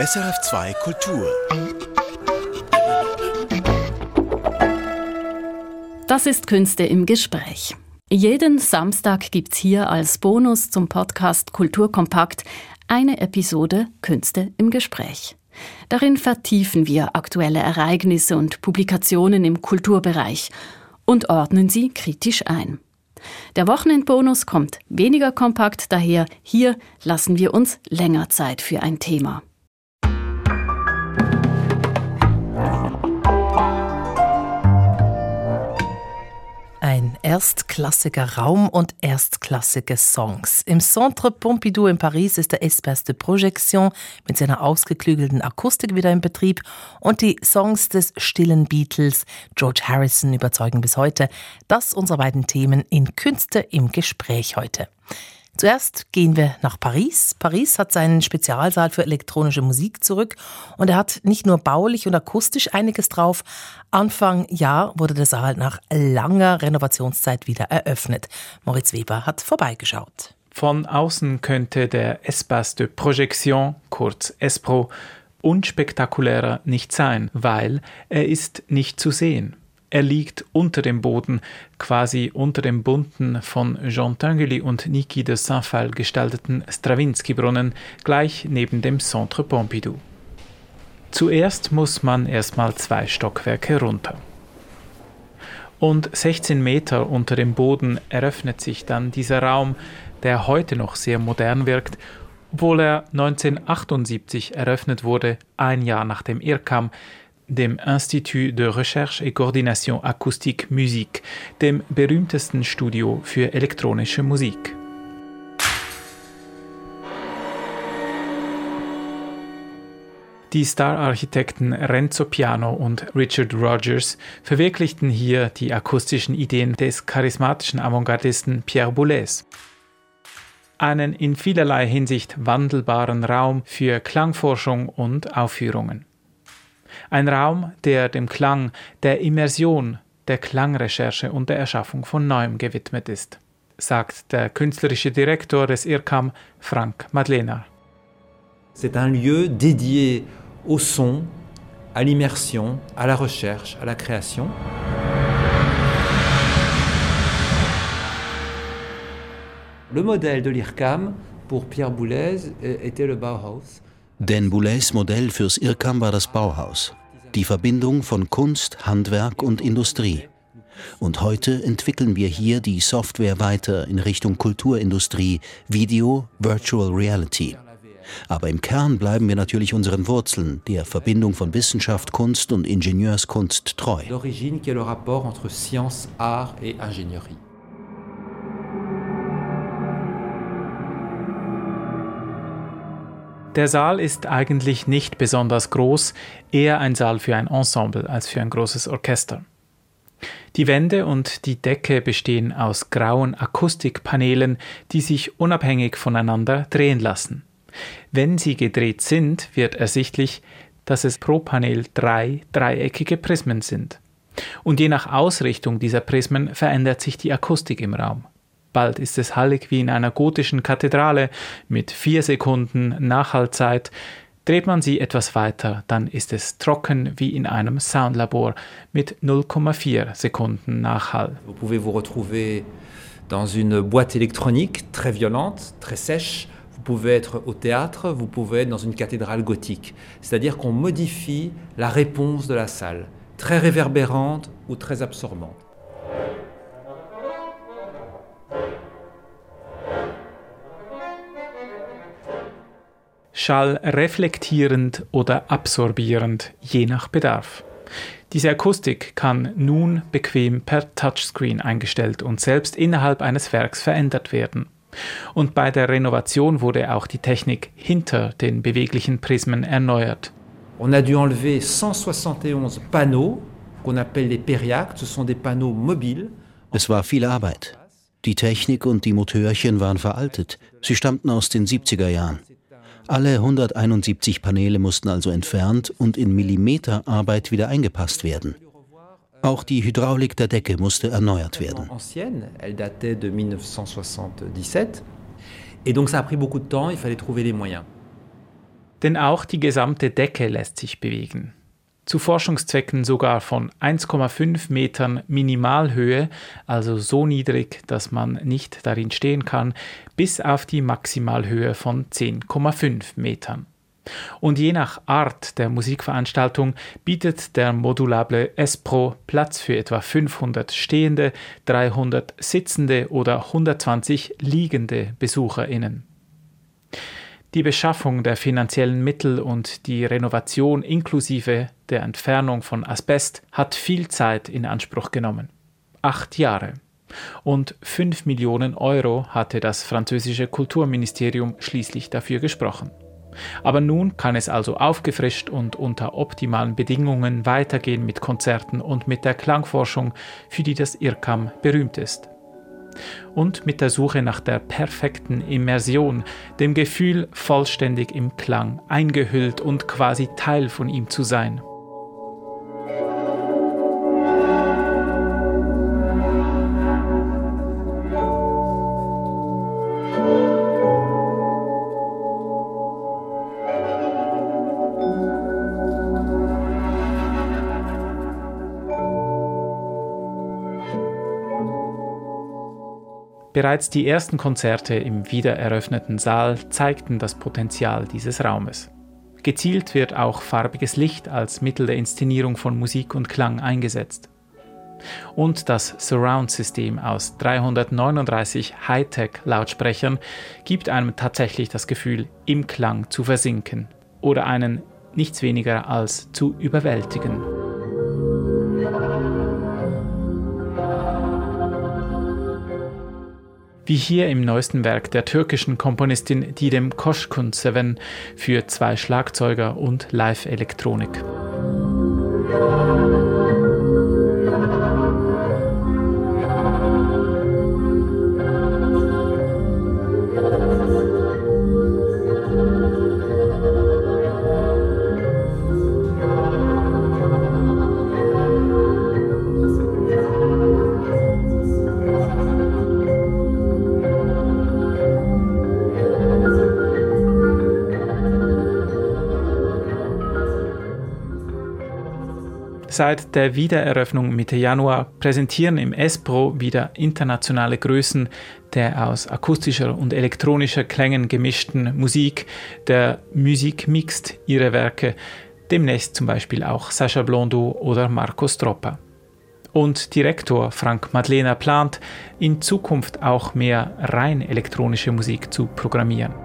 SRF2 Kultur. Das ist Künste im Gespräch. Jeden Samstag gibt's hier als Bonus zum Podcast Kulturkompakt eine Episode Künste im Gespräch. Darin vertiefen wir aktuelle Ereignisse und Publikationen im Kulturbereich und ordnen sie kritisch ein. Der Wochenendbonus kommt weniger kompakt daher. Hier lassen wir uns länger Zeit für ein Thema. Erstklassiger Raum und erstklassige Songs. Im Centre Pompidou in Paris ist der Espace de Projection mit seiner ausgeklügelten Akustik wieder in Betrieb und die Songs des stillen Beatles George Harrison überzeugen bis heute. Das unsere beiden Themen in Künste im Gespräch heute. Zuerst gehen wir nach Paris. Paris hat seinen Spezialsaal für elektronische Musik zurück und er hat nicht nur baulich und akustisch einiges drauf. Anfang Jahr wurde der Saal nach langer Renovationszeit wieder eröffnet. Moritz Weber hat vorbeigeschaut. Von außen könnte der Espace de Projection, kurz ESPRO, unspektakulärer nicht sein, weil er ist nicht zu sehen. Er liegt unter dem Boden, quasi unter dem bunten von Jean Tinguely und Niki de Saint-Phal gestalteten Stravinsky-Brunnen gleich neben dem Centre Pompidou. Zuerst muss man erstmal zwei Stockwerke runter. Und 16 Meter unter dem Boden eröffnet sich dann dieser Raum, der heute noch sehr modern wirkt, obwohl er 1978 eröffnet wurde, ein Jahr nach dem IRCAM, dem Institut de Recherche et Coordination Acoustique Musique, dem berühmtesten Studio für elektronische Musik. Die Star-Architekten Renzo Piano und Richard Rogers verwirklichten hier die akustischen Ideen des charismatischen Avantgardisten Pierre Boulez. Einen in vielerlei Hinsicht wandelbaren Raum für Klangforschung und Aufführungen. Ein Raum, der dem Klang, der Immersion, der Klangrecherche und der Erschaffung von Neuem gewidmet ist, sagt der künstlerische Direktor des IRCAM, Frank Madlener. C'est un lieu dédié au son, à l'immersion, à la recherche, à la création. Le modèle de l'IRCAM pour Pierre Boulez était le Bauhaus. Denn Boulez Modell fürs IRCAM war das Bauhaus, die Verbindung von Kunst, Handwerk und Industrie. Und heute entwickeln wir hier die Software weiter in Richtung Kulturindustrie, Video, Virtual Reality. Aber im Kern bleiben wir natürlich unseren Wurzeln, der Verbindung von Wissenschaft, Kunst und Ingenieurskunst treu. L'origine qui est le rapport entre science, art et ingénierie. Der Saal ist eigentlich nicht besonders groß, eher ein Saal für ein Ensemble als für ein großes Orchester. Die Wände und die Decke bestehen aus grauen Akustikpaneelen, die sich unabhängig voneinander drehen lassen. Wenn sie gedreht sind, wird ersichtlich, dass es pro Panel drei dreieckige Prismen sind. Und je nach Ausrichtung dieser Prismen verändert sich die Akustik im Raum. Bald ist es hallig wie in einer gotischen Kathedrale mit vier Sekunden Nachhaltzeit. Dreht man sie etwas weiter, dann ist es trocken wie in einem Soundlabor mit 0,4 Sekunden Nachhall. Vous pouvez vous retrouver dans une boîte électronique très violente, très sèche. Vous pouvez être au théâtre, vous pouvez être dans une cathédrale gothique. C'est-à-dire qu'on modifie la réponse de la salle, très réverbérante ou très absorbante. Schall reflektierend oder absorbierend, je nach Bedarf. Diese Akustik kann nun bequem per Touchscreen eingestellt und selbst innerhalb eines Werks verändert werden. Und bei der Renovation wurde auch die Technik hinter den beweglichen Prismen erneuert. On a dû enlever 171 panneaux qu'on appelle les périactes, ce sont des panneaux mobiles. Es war viel Arbeit. Die Technik und die Motörchen waren veraltet. Sie stammten aus den 70er Jahren. Alle 171 Paneele mussten also entfernt und in Millimeterarbeit wieder eingepasst werden. Auch die Hydraulik der Decke musste erneuert werden. Ancienne, elle datait de 1977. Et donc ça a pris beaucoup de temps, il fallait trouver les moyens. Denn auch die gesamte Decke lässt sich bewegen. Zu Forschungszwecken sogar von 1,5 Metern Minimalhöhe, also so niedrig, dass man nicht darin stehen kann, bis auf die Maximalhöhe von 10,5 Metern. Und je nach Art der Musikveranstaltung bietet der modulable S-Pro Platz für etwa 500 stehende, 300 sitzende oder 120 liegende BesucherInnen. Die Beschaffung der finanziellen Mittel und die Renovation inklusive der Entfernung von Asbest hat viel Zeit in Anspruch genommen. Acht Jahre. Und fünf Millionen Euro hatte das französische Kulturministerium schließlich dafür gesprochen. Aber nun kann es also aufgefrischt und unter optimalen Bedingungen weitergehen mit Konzerten und mit der Klangforschung, für die das IRCAM berühmt ist. Und mit der Suche nach der perfekten Immersion, dem Gefühl, vollständig im Klang, eingehüllt und quasi Teil von ihm zu sein. Bereits die ersten Konzerte im wiedereröffneten Saal zeigten das Potenzial dieses Raumes. Gezielt wird auch farbiges Licht als Mittel der Inszenierung von Musik und Klang eingesetzt. Und das Surround-System aus 339 Hightech-Lautsprechern gibt einem tatsächlich das Gefühl, im Klang zu versinken oder einen nichts weniger als zu überwältigen. Wie hier im neuesten Werk der türkischen Komponistin Didem Koşkun-Seven für zwei Schlagzeuger und Live-Elektronik. Seit der Wiedereröffnung Mitte Januar präsentieren im S-Pro wieder internationale Größen der aus akustischer und elektronischer Klängen gemischten Musik, der Musik mixt ihre Werke, demnächst zum Beispiel auch Sascha Blondeau oder Marco Stroppa. Und Direktor Frank Madlena plant, in Zukunft auch mehr rein elektronische Musik zu programmieren.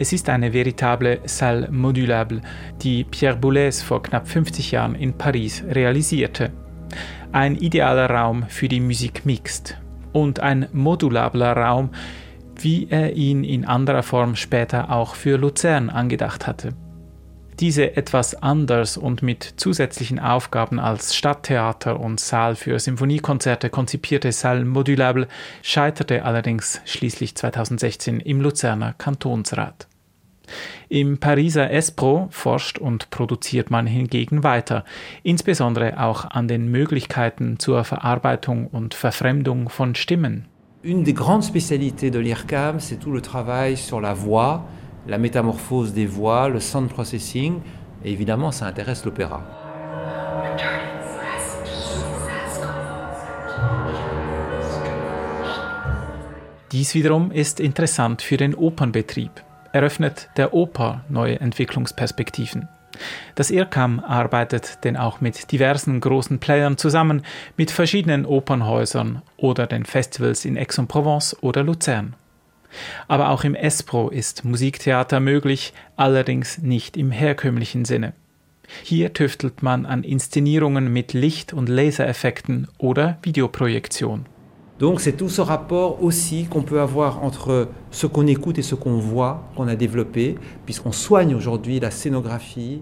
Es ist eine veritable Salle modulable, die Pierre Boulez vor knapp 50 Jahren in Paris realisierte. Ein idealer Raum für die Musik mixt und ein modulabler Raum, wie er ihn in anderer Form später auch für Luzern angedacht hatte. Diese etwas anders und mit zusätzlichen Aufgaben als Stadttheater und Saal für Symphoniekonzerte konzipierte Salle Modulable scheiterte allerdings schließlich 2016 im Luzerner Kantonsrat. Im Pariser Espro forscht und produziert man hingegen weiter, insbesondere auch an den Möglichkeiten zur Verarbeitung und Verfremdung von Stimmen. Une des grandes spécialités de l'IRCAM, c'est tout le travail sur la voix, la métamorphose des voix, le sound processing, et évidemment ça intéresse l'opéra. Dies wiederum ist interessant für den Opernbetrieb eröffnet der Oper neue Entwicklungsperspektiven. Das IRCAM arbeitet denn auch mit diversen großen Playern zusammen, mit verschiedenen Opernhäusern oder den Festivals in Aix-en-Provence oder Luzern. Aber auch im Espro ist Musiktheater möglich, allerdings nicht im herkömmlichen Sinne. Hier tüftelt man an Inszenierungen mit Licht- und Lasereffekten oder Videoprojektion. Donc c'est tout ce rapport aussi qu'on peut avoir entre ce qu'on écoute et ce qu'on voit qu'on a développé, puisqu'on soigne aujourd'hui la scénographie.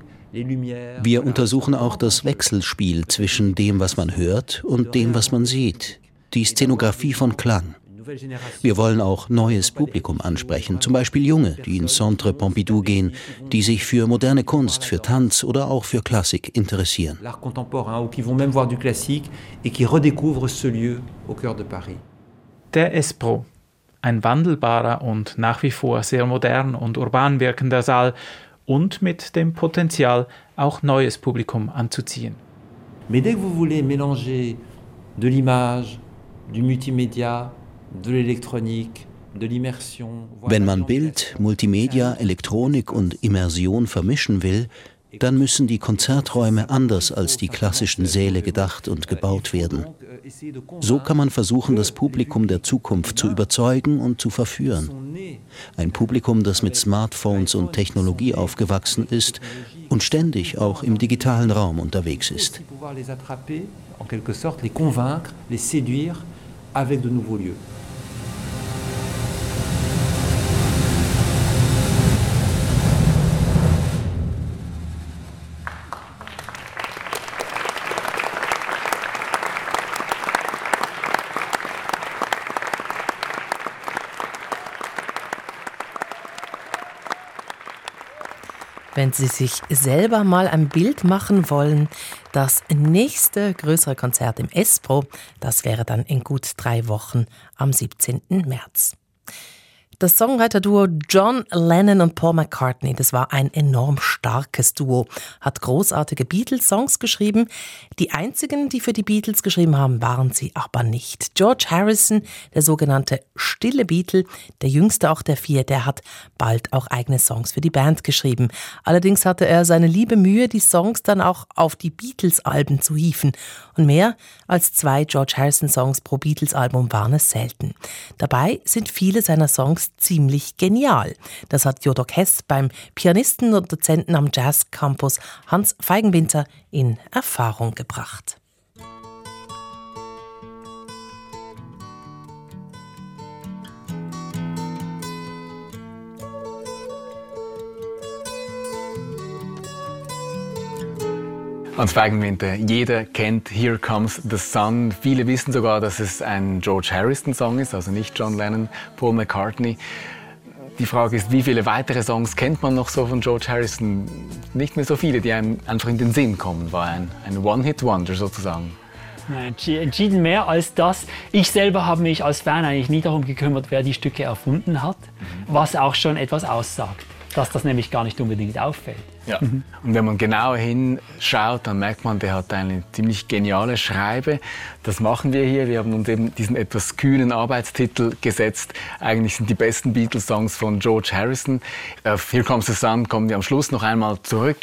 Wir untersuchen auch das Wechselspiel zwischen dem, was man hört und dem, was man sieht. Die Szenografie von Klang. Wir wollen auch neues Publikum ansprechen, zum Beispiel Junge, die ins Centre Pompidou gehen, die sich für moderne Kunst, für Tanz oder auch für Klassik interessieren. Der Espro, ein wandelbarer und nach wie vor sehr modern und urban wirkender Saal und mit dem Potenzial, auch neues Publikum anzuziehen. Mais dès que vous voulez mélanger de l'image, du multimédia, Wenn man Bild, Multimedia, Elektronik und Immersion vermischen will, dann müssen die Konzerträume anders als die klassischen Säle gedacht und gebaut werden. So kann man versuchen, das Publikum der Zukunft zu überzeugen und zu verführen. Ein Publikum, das mit Smartphones und Technologie aufgewachsen ist und ständig auch im digitalen Raum unterwegs ist. Avec de nouveaux lieux. Wenn Sie sich selber mal ein Bild machen wollen, das nächste größere Konzert im Espro, das wäre dann in gut drei Wochen am 17. März. Das Songwriter-Duo John Lennon und Paul McCartney, das war ein enorm starkes Duo, hat großartige Beatles-Songs geschrieben. Die einzigen, die für die Beatles geschrieben haben, waren sie aber nicht. George Harrison, der sogenannte stille Beatle, der jüngste auch der vier, der hat bald auch eigene Songs für die Band geschrieben. Allerdings hatte er seine liebe Mühe, die Songs dann auch auf die Beatles-Alben zu hieven. Und mehr als zwei George Harrison-Songs pro Beatles-Album waren es selten. Dabei sind viele seiner Songs ziemlich genial. Das hat Jodok Hess beim Pianisten und Dozenten am Jazz Campus Hans Feigenwinter in Erfahrung gebracht. Hans Feigenwinter, jeder kennt Here Comes the Sun. Viele wissen sogar, dass es ein George Harrison-Song ist, also nicht John Lennon, Paul McCartney. Die Frage ist, wie viele weitere Songs kennt man noch so von George Harrison? Nicht mehr so viele, die einem einfach in den Sinn kommen. War ein, ein One-Hit-Wonder sozusagen. Entschieden mehr als das. Ich selber habe mich als Fan eigentlich nie darum gekümmert, wer die Stücke erfunden hat, was auch schon etwas aussagt, dass das nämlich gar nicht unbedingt auffällt. Ja. Und wenn man genauer hinschaut, dann merkt man, der hat eine ziemlich geniale Schreibe. Das machen wir hier. Wir haben uns eben diesen etwas kühnen Arbeitstitel gesetzt. Eigentlich sind die besten Beatles-Songs von George Harrison. Auf Here Comes the Sun kommen wir am Schluss noch einmal zurück.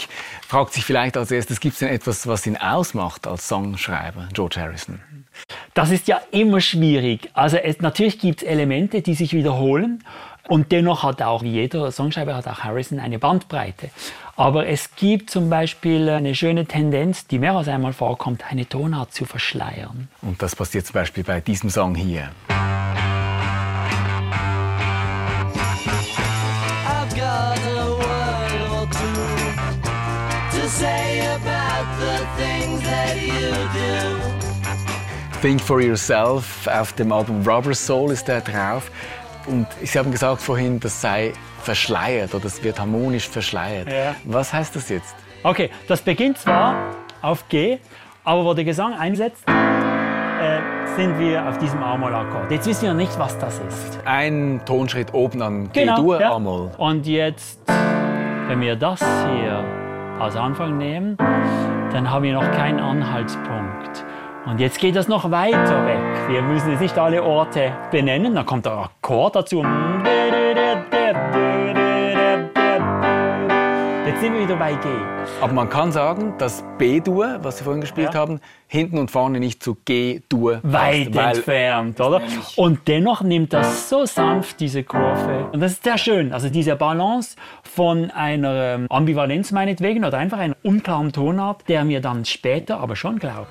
Fragt sich vielleicht als erstes, gibt es denn etwas, was ihn ausmacht als Songschreiber, George Harrison? Das ist ja immer schwierig. Also es, natürlich gibt es Elemente, die sich wiederholen. Und dennoch hat auch, wie jeder Songschreiber, hat auch Harrison eine Bandbreite. Aber es gibt zum Beispiel eine schöne Tendenz, die mehr als einmal vorkommt, eine Tonart zu verschleiern. Und das passiert zum Beispiel bei diesem Song hier. I've got a word or two to say about the things that you do. Think for Yourself auf dem Album Rubber Soul ist der drauf. Und Sie haben gesagt vorhin, das sei verschleiert oder es wird harmonisch verschleiert. Ja. Was heißt das jetzt? Okay, das beginnt zwar auf G, aber wo der Gesang einsetzt, äh, sind wir auf diesem A-Moll-Akkord. Jetzt wissen wir nicht, was das ist. Ein Tonschritt oben an Genau, G-Dur, ja. A-Moll. Und jetzt, wenn wir das hier als Anfang nehmen, dann haben wir noch keinen Anhaltspunkt. Und jetzt geht das noch weiter weg. Wir müssen jetzt nicht alle Orte benennen. Dann kommt der Akkord dazu. Jetzt sind wir wieder bei G. Aber man kann sagen, dass B-Dur, was Sie vorhin gespielt Ja. haben, hinten und vorne nicht zu G-Dur Weit passt, entfernt, oder? Und dennoch nimmt das so sanft diese Kurve. Und das ist sehr schön. Also diese Balance von einer ähm, Ambivalenz meinetwegen oder einfach einer unklaren Tonart, der mir dann später aber schon glaubt.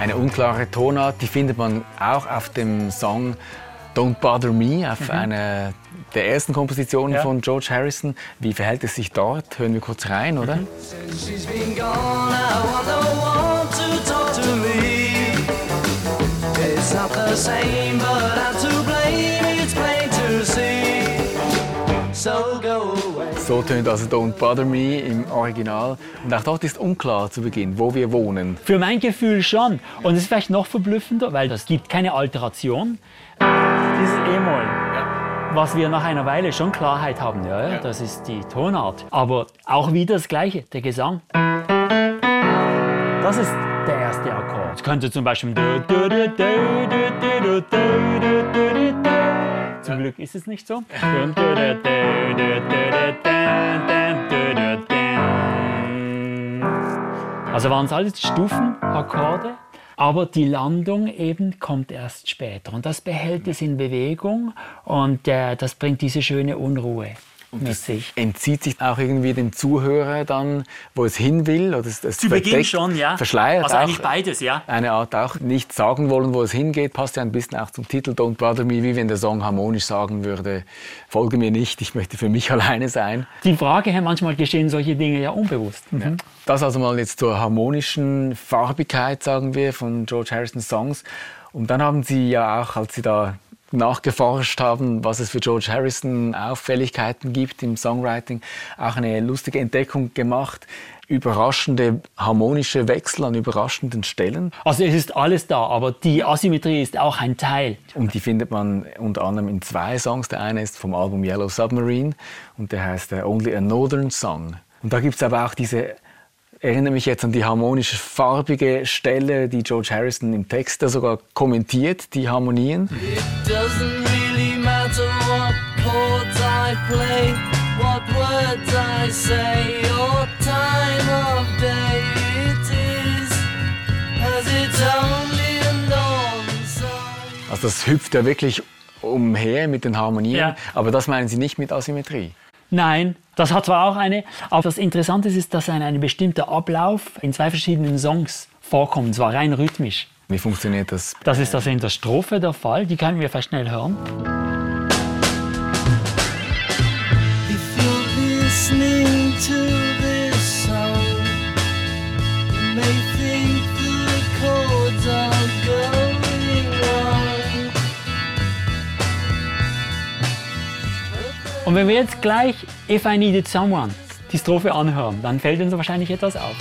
Eine unklare Tonart, die findet man auch auf dem Song Don't Bother Me auf einer der ersten Kompositionen Ja. von George Harrison. Wie verhält es sich dort? Hören wir kurz rein, oder? Since So tönt also Don't Bother Me im Original. Und auch dort ist unklar zu Beginn, wo wir wohnen. Für mein Gefühl schon. Und es ist vielleicht noch verblüffender, weil das gibt keine Alteration. Dieses E-Moll, was wir nach einer Weile schon Klarheit haben, ja, ja, das ist die Tonart. Aber auch wieder das Gleiche, der Gesang. Das ist der erste Akkord. Es könnte zum Beispiel. Zum Glück ist es nicht so. Also waren es alles Stufenakkorde, aber die Landung eben kommt erst später. Und das behält es in Bewegung und äh, das bringt diese schöne Unruhe mit sich. Entzieht sich auch irgendwie dem Zuhörer dann, wo es hin will? Oder es, es Zu Beginn schon, ja. Verschleiert Also auch eigentlich beides, ja. eine Art auch nicht sagen wollen, wo es hingeht, passt ja ein bisschen auch zum Titel Don't Bother Me, wie wenn der Song harmonisch sagen würde, folge mir nicht, ich möchte für mich alleine sein. Die Frage, Herr, manchmal geschehen solche Dinge ja unbewusst. Mhm. Das also mal jetzt zur harmonischen Farbigkeit, sagen wir, von George Harrisons Songs. Und dann haben Sie ja auch, als Sie da nachgeforscht haben, was es für George Harrison Auffälligkeiten gibt im Songwriting, auch eine lustige Entdeckung gemacht. Überraschende harmonische Wechsel an überraschenden Stellen. Also es ist alles da, aber die Asymmetrie ist auch ein Teil. Und die findet man unter anderem in zwei Songs. Der eine ist vom Album Yellow Submarine und der heißt äh, Only a Northern Song. Und da gibt es aber auch diese, erinnere mich jetzt an die harmonische, farbige Stelle, die George Harrison im Text da sogar kommentiert, die Harmonien. It doesn't really matter what chords I play, what words I say, or time of day it is, as it's only a northern song. Also das hüpft ja wirklich umher mit den Harmonien, Ja. aber das meinen Sie nicht mit Asymmetrie. Nein, das hat zwar auch eine, aber das Interessante ist, dass ein, ein bestimmter Ablauf in zwei verschiedenen Songs vorkommt, und zwar rein rhythmisch. Wie funktioniert das? Das ist also in der Strophe der Fall, die können wir vielleicht schnell hören. Und wenn wir jetzt gleich If I Needed Someone, die Strophe anhören, dann fällt uns wahrscheinlich etwas auf.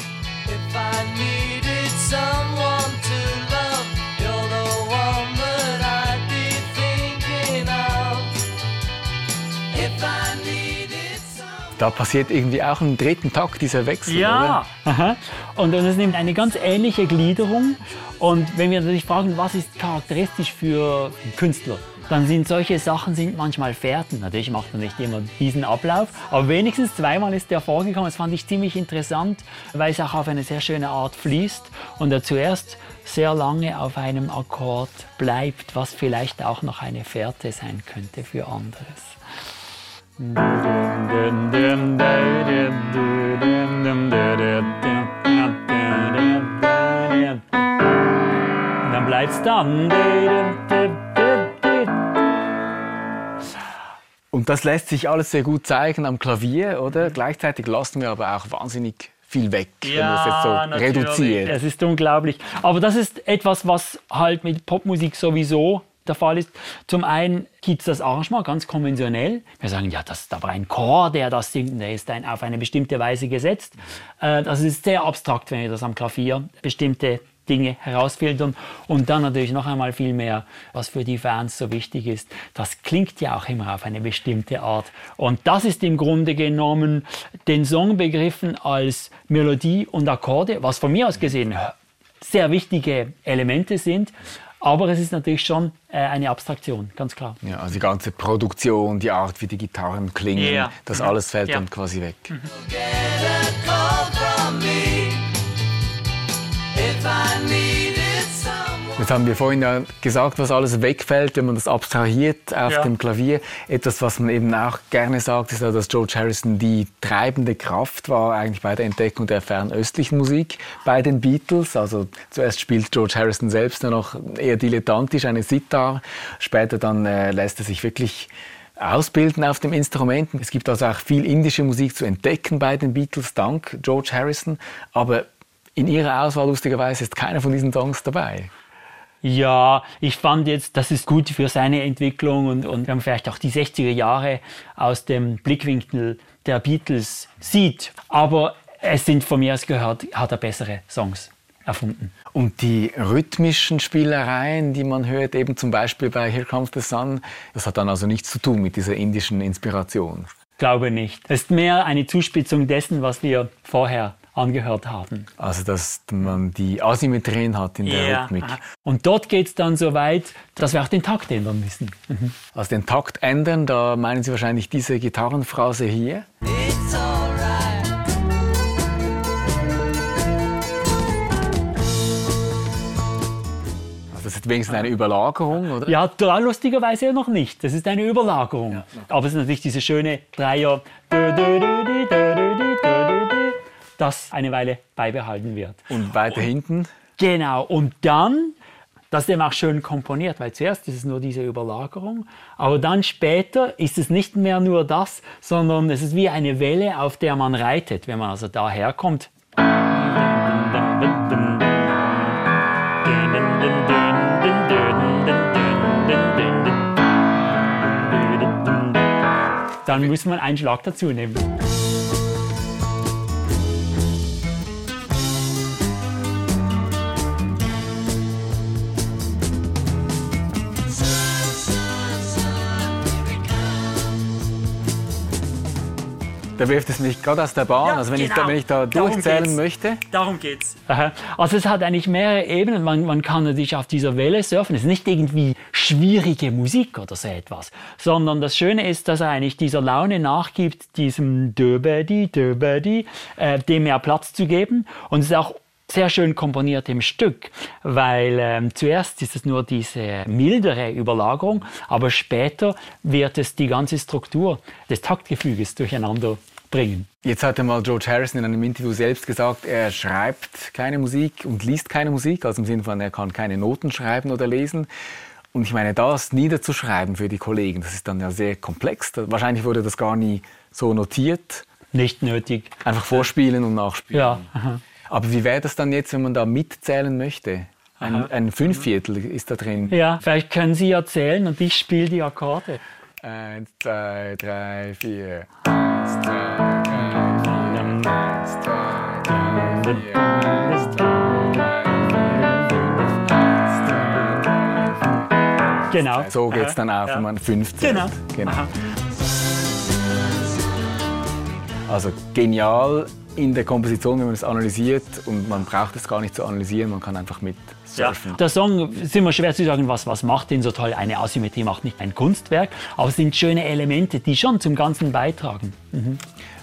If I needed someone to love, you're the one that I'd be thinking of. If I needed someone. Da passiert irgendwie auch im dritten Takt dieser Wechsel, Ja, und es nimmt eine ganz ähnliche Gliederung. Und wenn wir natürlich fragen, was ist charakteristisch für einen Künstler, dann sind solche Sachen sind manchmal Fährten. Natürlich macht er nicht immer diesen Ablauf, aber wenigstens zweimal ist der vorgekommen. Das fand ich ziemlich interessant, weil es auch auf eine sehr schöne Art fließt und er zuerst sehr lange auf einem Akkord bleibt, was vielleicht auch noch eine Fährte sein könnte für anderes. Dann bleibt's da. Und das lässt sich alles sehr gut zeigen am Klavier, oder? Gleichzeitig lassen wir aber auch wahnsinnig viel weg, wenn man das jetzt so reduziert. Es ist unglaublich. Aber das ist etwas, was halt mit Popmusik sowieso der Fall ist. Zum einen gibt es das Arrangement ganz konventionell. Wir sagen, ja, das ist aber ein Chor, der das singt, der ist ein, auf eine bestimmte Weise gesetzt. Äh, das ist sehr abstrakt, wenn wir das am Klavier bestimmte Dinge herausfiltern. Und dann natürlich noch einmal viel mehr, was für die Fans so wichtig ist. Das klingt ja auch immer auf eine bestimmte Art. Und das ist im Grunde genommen den Song begriffen als Melodie und Akkorde, was von mir aus gesehen sehr wichtige Elemente sind. Aber es ist natürlich schon äh, eine Abstraktion, ganz klar. Ja, also die ganze Produktion, die Art, wie die Gitarren klingen, Ja. das alles fällt Ja. dann quasi weg. Get Jetzt haben wir vorhin ja gesagt, was alles wegfällt, wenn man das abstrahiert auf Ja. dem Klavier. Etwas, was man eben auch gerne sagt, ist ja, dass George Harrison die treibende Kraft war eigentlich bei der Entdeckung der fernöstlichen Musik bei den Beatles. Also zuerst spielt George Harrison selbst nur noch eher dilettantisch eine Sitar, später dann äh, lässt er sich wirklich ausbilden auf dem Instrument. Es gibt also auch viel indische Musik zu entdecken bei den Beatles dank George Harrison, aber in ihrer Auswahl lustigerweise ist keiner von diesen Songs dabei. Ja, ich fand jetzt, das ist gut für seine Entwicklung und, und wenn man vielleicht auch die 60er Jahre aus dem Blickwinkel der Beatles sieht. Aber es sind von mir aus gehört, hat er bessere Songs erfunden. Und die rhythmischen Spielereien, die man hört, eben zum Beispiel bei Here Comes the Sun, das hat dann also nichts zu tun mit dieser indischen Inspiration. Glaube nicht. Es ist mehr eine Zuspitzung dessen, was wir vorher angehört haben. Also, dass man die Asymmetrien hat in der ja. Rhythmik. Und dort geht es dann so weit, dass wir auch den Takt ändern müssen. Mhm. Also den Takt ändern, da meinen Sie wahrscheinlich diese Gitarrenphrase hier. It's alright. Also, das ist wenigstens eine Überlagerung, oder? Ja, da lustigerweise noch nicht. Das ist eine Überlagerung. Ja, okay. Aber es ist natürlich diese schöne Dreier. Dö, dö, dö, das eine Weile beibehalten wird. Und weiter hinten. Genau. Und dann, das ist eben auch schön komponiert, weil zuerst ist es nur diese Überlagerung, aber dann später ist es nicht mehr nur das, sondern es ist wie eine Welle, auf der man reitet, wenn man also daherkommt. Dann muss man einen Schlag dazu nehmen. Da wirft es mich gerade aus der Bahn. Ja, also wenn, ich genau. da, wenn ich da Darum durchzählen geht's. möchte. Darum geht's. Also es hat eigentlich mehrere Ebenen. Man, man kann natürlich auf dieser Welle surfen. Es ist nicht irgendwie schwierige Musik oder so etwas, sondern das Schöne ist, dass er eigentlich dieser Laune nachgibt, diesem Döbedi, Döbedi, äh, dem mehr Platz zu geben. Und es ist auch sehr schön komponiert im Stück, weil ähm, zuerst ist es nur diese mildere Überlagerung, aber später wird es die ganze Struktur des Taktgefüges durcheinander bringen. Jetzt hat einmal George Harrison in einem Interview selbst gesagt, er schreibt keine Musik und liest keine Musik, also im Sinne von, er kann keine Noten schreiben oder lesen. Und ich meine, das niederzuschreiben für die Kollegen, das ist dann ja sehr komplex. Wahrscheinlich wurde das gar nie so notiert. Nicht nötig. Einfach vorspielen und nachspielen. Ja. aha. Aber wie wäre das dann jetzt, wenn man da mitzählen möchte? Ein, ein Fünfviertel ist da drin. Ja, vielleicht können Sie erzählen und ich spiele die Akkorde. Eins, zwei, drei, vier. Genau. So geht es dann auch, ja. wenn man 15 Genau. genau. Also genial in der Komposition, wenn man es analysiert und man braucht es gar nicht zu analysieren, man kann einfach mit surfen. Der Song, ist immer schwer zu sagen, was, was macht den so toll. Eine Asymmetrie macht nicht ein Kunstwerk, aber es sind schöne Elemente, die schon zum Ganzen beitragen.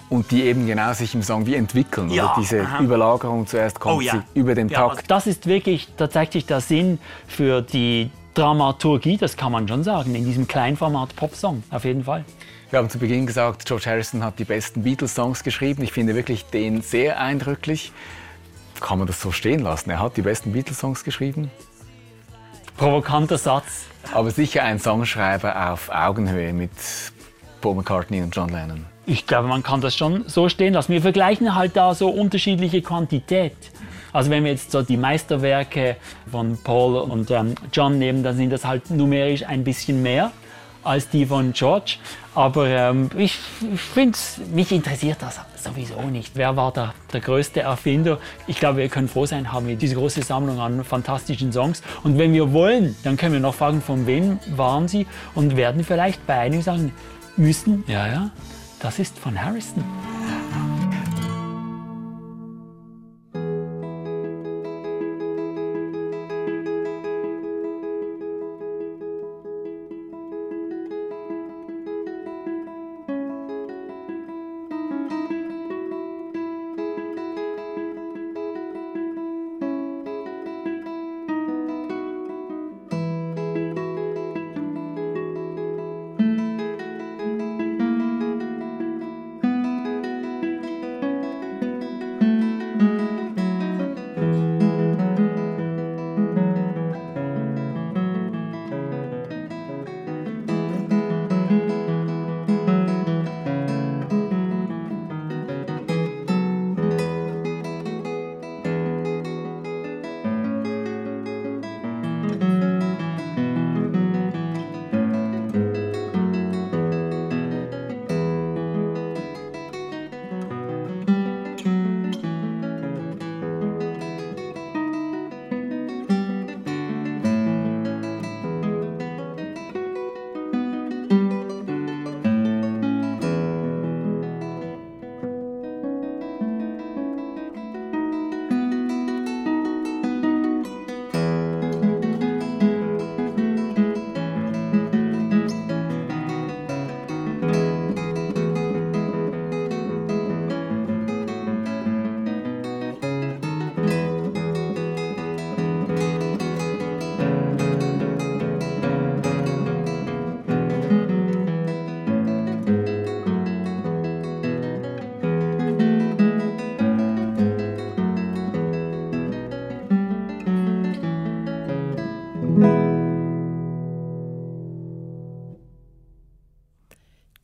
Und die eben genau sich im Song wie entwickeln. Ja, oder? Diese aha. Überlagerung zuerst kommt Oh ja. sie über den Ja, Takt. also das ist wirklich, da zeigt sich der Sinn für die Dramaturgie, das kann man schon sagen, in diesem Kleinformat Popsong, auf jeden Fall. Wir haben zu Beginn gesagt, George Harrison hat die besten Beatles-Songs geschrieben. Ich finde wirklich den sehr eindrücklich. Kann man das so stehen lassen? Er hat die besten Beatles-Songs geschrieben, Provokanter Satz. aber sicher ein Songschreiber auf Augenhöhe mit Paul McCartney und John Lennon. Ich glaube, man kann das schon so stehen lassen. Wir vergleichen halt da so unterschiedliche Quantität. Also wenn wir jetzt so die Meisterwerke von Paul und ähm, John nehmen, dann sind das halt numerisch ein bisschen mehr als die von George. Aber ähm, ich, ich finde, mich interessiert das sowieso nicht. Wer war da der größte Erfinder? Ich glaube, wir können froh sein, haben wir diese große Sammlung an fantastischen Songs. Und wenn wir wollen, dann können wir noch fragen, von wem waren sie? Und werden vielleicht bei einigen sagen müssen, ja, ja, das ist von Harrison.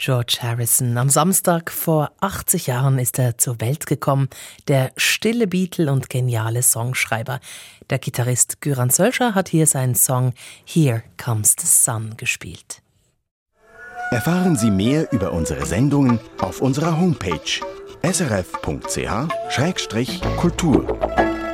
George Harrison. Am Samstag vor 80 Jahren ist er zur Welt gekommen, der stille Beatle und geniale Songschreiber. Der Gitarrist Güran Sölscher hat hier seinen Song Here Comes the Sun gespielt. Erfahren Sie mehr über unsere Sendungen auf unserer Homepage srf.ch-kultur.